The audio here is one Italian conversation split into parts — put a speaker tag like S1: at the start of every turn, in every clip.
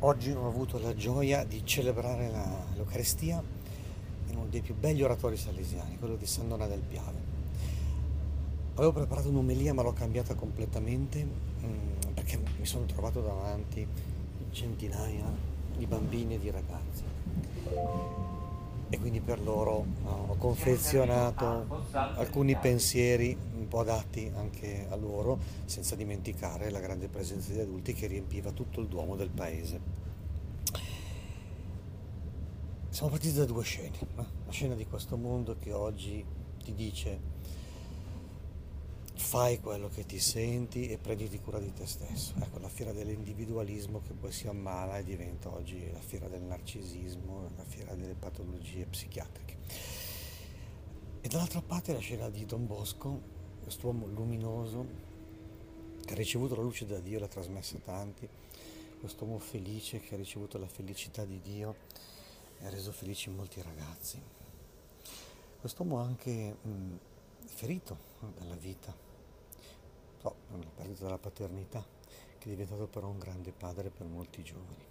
S1: Oggi ho avuto la gioia di celebrare l'Eucaristia in uno dei più belli oratori salesiani, quello di San Donà del Piave. Avevo preparato un'omelia ma l'ho cambiata completamente mm, perché mi sono trovato davanti centinaia di bambini e di ragazzi e quindi per loro no, ho confezionato alcuni pensieri un po' adatti anche a loro, senza dimenticare la grande presenza di adulti che riempiva tutto il duomo del paese. Siamo partiti da due scene, no? la scena di questo mondo che oggi ti dice fai quello che ti senti e prenditi cura di te stesso. Ecco, la fiera dell'individualismo che poi si ammala e diventa oggi la fiera del narcisismo, la fiera delle patologie psichiatriche. E dall'altra parte la scena di Don Bosco, quest'uomo luminoso che ha ricevuto la luce da Dio, l'ha trasmessa a tanti, quest'uomo felice che ha ricevuto la felicità di Dio e ha reso felici molti ragazzi. Quest'uomo anche mh, ferito dalla vita, per la perdita della paternità, che è diventato però un grande padre per molti giovani.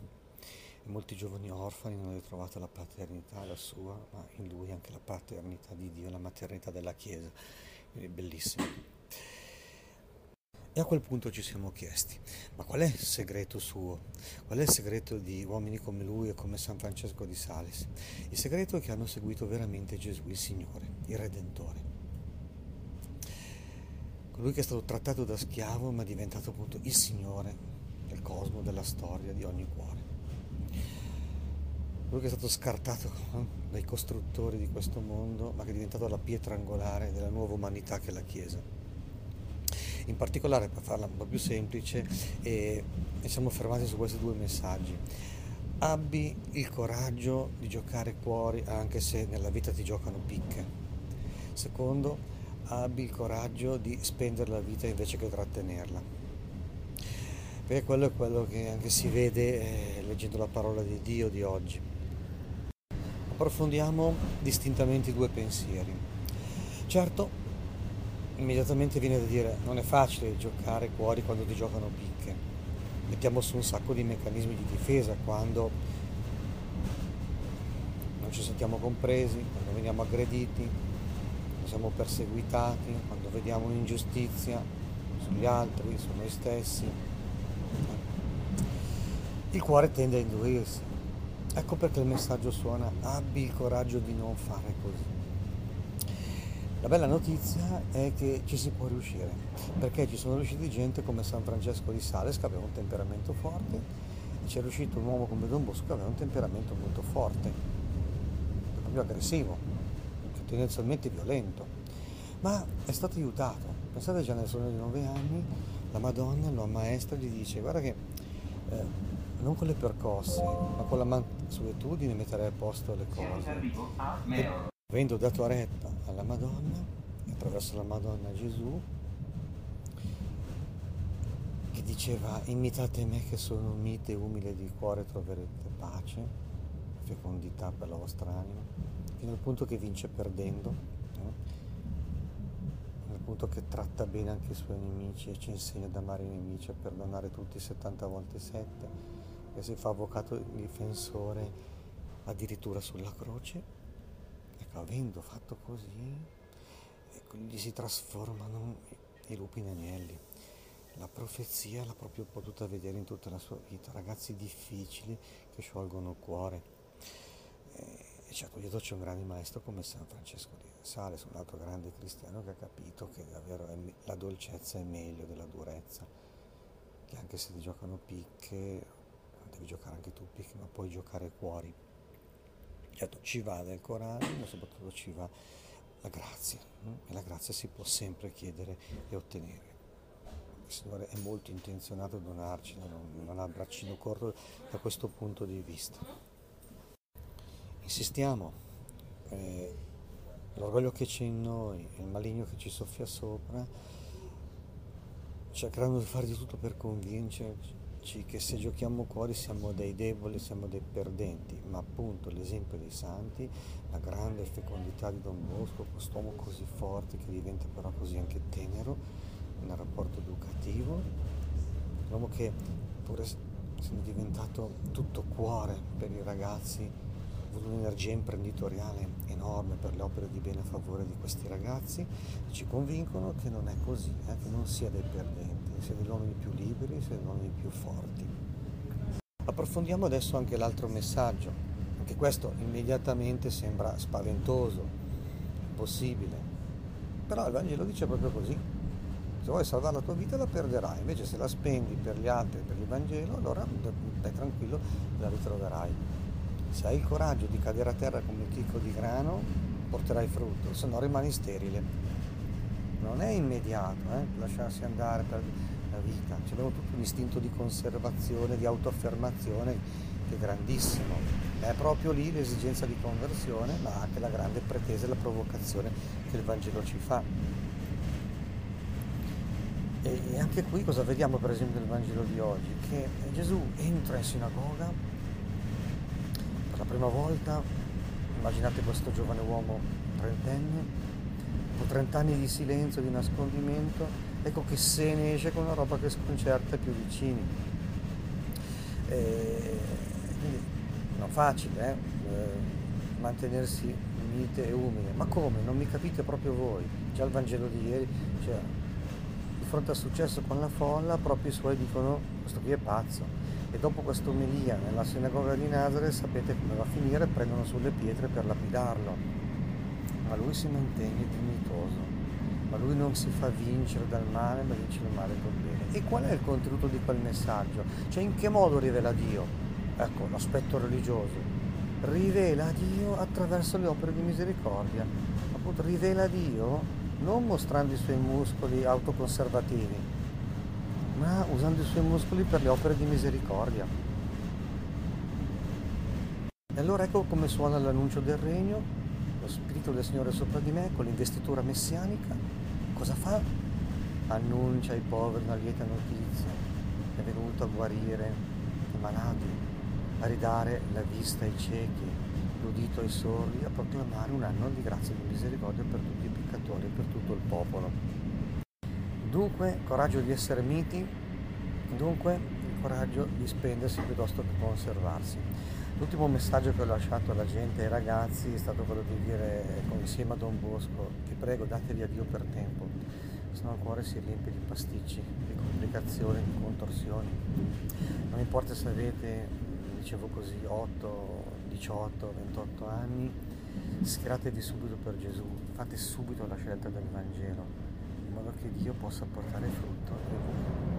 S1: E molti giovani orfani non hanno trovato la paternità, la sua, ma in lui anche la paternità di Dio, la maternità della Chiesa. Quindi bellissimo. E a quel punto ci siamo chiesti, ma qual è il segreto suo? Qual è il segreto di uomini come lui e come San Francesco di Sales? Il segreto è che hanno seguito veramente Gesù, il Signore, il Redentore. Colui che è stato trattato da schiavo ma è diventato appunto il Signore del cosmo, della storia, di ogni cuore. Colui che è stato scartato eh, dai costruttori di questo mondo ma che è diventato la pietra angolare della nuova umanità che è la Chiesa in particolare per farla un po' più semplice e, e siamo fermati su questi due messaggi. Abbi il coraggio di giocare cuori anche se nella vita ti giocano picche. Secondo, abbi il coraggio di spendere la vita invece che trattenerla. Perché quello è quello che anche si vede eh, leggendo la parola di Dio di oggi. Approfondiamo distintamente i due pensieri. Certo, immediatamente viene da dire non è facile giocare cuori quando ti giocano picche. Mettiamo su un sacco di meccanismi di difesa quando non ci sentiamo compresi, quando veniamo aggrediti, siamo perseguitati, quando vediamo un'ingiustizia sugli altri, su noi stessi. Il cuore tende a indurirsi. Ecco perché il messaggio suona abbi il coraggio di non fare così. La bella notizia è che ci si può riuscire, perché ci sono riusciti gente come San Francesco di Sales che aveva un temperamento forte e ci è riuscito un uomo come Don Bosco che aveva un temperamento molto forte, proprio aggressivo, tendenzialmente violento, ma è stato aiutato. Pensate già nel sogno di nove anni la Madonna lo ammaestra e gli dice guarda che eh, non con le percosse, ma con la mansuetudine metterei a posto le cose. E avendo dato retta alla Madonna, attraverso la Madonna Gesù, che diceva imitate me che sono mite e umile di cuore troverete pace, fecondità per la vostra anima, fino al punto che vince perdendo, no? fino al punto che tratta bene anche i suoi nemici e ci insegna ad amare i nemici, a perdonare tutti 70 volte 7, e si fa avvocato difensore addirittura sulla croce avendo fatto così, ecco, gli si trasformano i lupi in agnelli. La profezia l'ha proprio potuta vedere in tutta la sua vita, ragazzi difficili che sciolgono il cuore. E certo, dietro c'è un grande maestro come San Francesco di Sales, un altro grande cristiano che ha capito che davvero la dolcezza è meglio della durezza, che anche se ti giocano picche, devi giocare anche tu picche, ma puoi giocare cuori. Certo, ci va del Corano, ma soprattutto ci va la grazia. E la grazia si può sempre chiedere e ottenere. Il Signore è molto intenzionato a donarcela, non, non ha braccino corto da questo punto di vista. Insistiamo, eh, l'orgoglio che c'è in noi, il maligno che ci soffia sopra, cercheranno di fare di tutto per convincerci che se giochiamo cuori siamo dei deboli, siamo dei perdenti, ma appunto l'esempio dei santi, la grande fecondità di Don Bosco, quest'uomo così forte che diventa però così anche tenero nel rapporto educativo, l'uomo che pure sono diventato tutto cuore per i ragazzi, avuto un'energia imprenditoriale enorme per le opere di bene a favore di questi ragazzi, ci convincono che non è così, eh, che non sia dei perdenti, sia degli uomini più liberi, sia degli uomini più forti. Approfondiamo adesso anche l'altro messaggio, anche questo immediatamente sembra spaventoso, impossibile, però il Vangelo dice proprio così, se vuoi salvare la tua vita la perderai, invece se la spendi per gli altri, per il Vangelo, allora stai tranquillo, la ritroverai. Se hai il coraggio di cadere a terra come un chicco di grano, porterai frutto, se no rimani sterile. Non è immediato eh, lasciarsi andare per la vita, abbiamo tutto un istinto di conservazione, di autoaffermazione che è grandissimo. È proprio lì l'esigenza di conversione, ma anche la grande pretesa e la provocazione che il Vangelo ci fa. E anche qui cosa vediamo per esempio nel Vangelo di oggi? Che Gesù entra in sinagoga per la prima volta, immaginate questo giovane uomo trentenne, dopo trent'anni di silenzio, di nascondimento, ecco che se ne esce con una roba che sconcerta i più vicini. E quindi non facile, eh? mantenersi mite e umile, ma come? Non mi capite proprio voi? Già il Vangelo di ieri, cioè, di fronte al successo con la folla, proprio i suoi dicono questo qui è pazzo. E dopo questa omelia nella sinagoga di Nazareth sapete come va a finire, prendono sulle pietre per lapidarlo. Ma lui si mantiene dignitoso, ma lui non si fa vincere dal male, ma vince il male col bene. E qual è il contenuto di quel messaggio? Cioè in che modo rivela Dio? Ecco, l'aspetto religioso. Rivela Dio attraverso le opere di misericordia. Appunto, rivela Dio non mostrando i suoi muscoli autoconservativi, ma usando i suoi muscoli per le opere di misericordia. E allora ecco come suona l'annuncio del regno, lo Spirito del Signore sopra di me, con l'investitura messianica. Cosa fa? Annuncia ai poveri una lieta notizia, è venuto a guarire i malati, a ridare la vista ai ciechi, l'udito ai sordi, a proclamare un anno di grazia e di misericordia per tutti i peccatori e per tutto il popolo. Dunque, coraggio di essere miti, dunque il coraggio di spendersi piuttosto che conservarsi. L'ultimo messaggio che ho lasciato alla gente e ai ragazzi è stato quello di dire insieme a Don Bosco, ti prego datevi a Dio per tempo, se no il cuore si riempie di pasticci, di complicazioni, di contorsioni. Non importa se avete, dicevo così, 8, 18, 28 anni, schieratevi subito per Gesù, fate subito la scelta del Vangelo, modo che Dio possa portare frutto.